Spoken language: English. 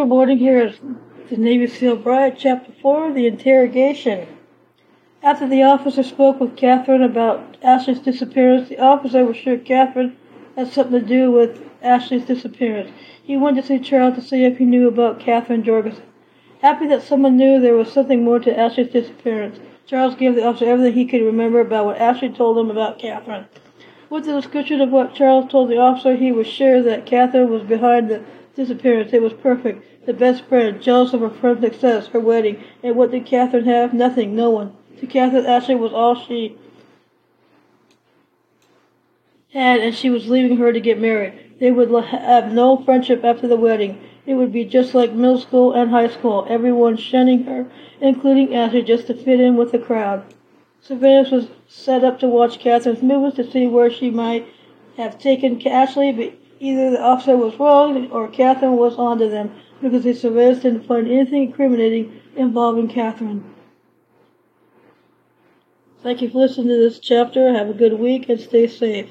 Good morning. Here is the Navy SEAL Bride, Chapter 4, The Interrogation. After the officer spoke with Catherine about Ashleigh's disappearance, the officer was sure Catherine had something to do with Ashleigh's disappearance. He went to see Charles to see if he knew about Catherine Jorgensen. Happy that someone knew there was something more to Ashleigh's disappearance, Charles gave the officer everything he could remember about what Ashleigh told him about Catherine. With the description of what Charles told the officer, he was sure that Catherine was behind the disappearance. It was perfect. The best friend, jealous of her friend's success, her wedding. And what did Catherine have? Nothing. No one. To Catherine, Ashleigh was all she had, and she was leaving her to get married. They would have no friendship after the wedding. It would be just like middle school and high school, everyone shunning her, including Ashleigh, just to fit in with the crowd. Surveillance was set up to watch Catherine's movements to see where she might have taken Ashleigh, but either the officer was wrong or Catherine was onto them because the surveillance didn't find anything incriminating involving Catherine. Thank you for listening to this chapter. Have a good week and stay safe.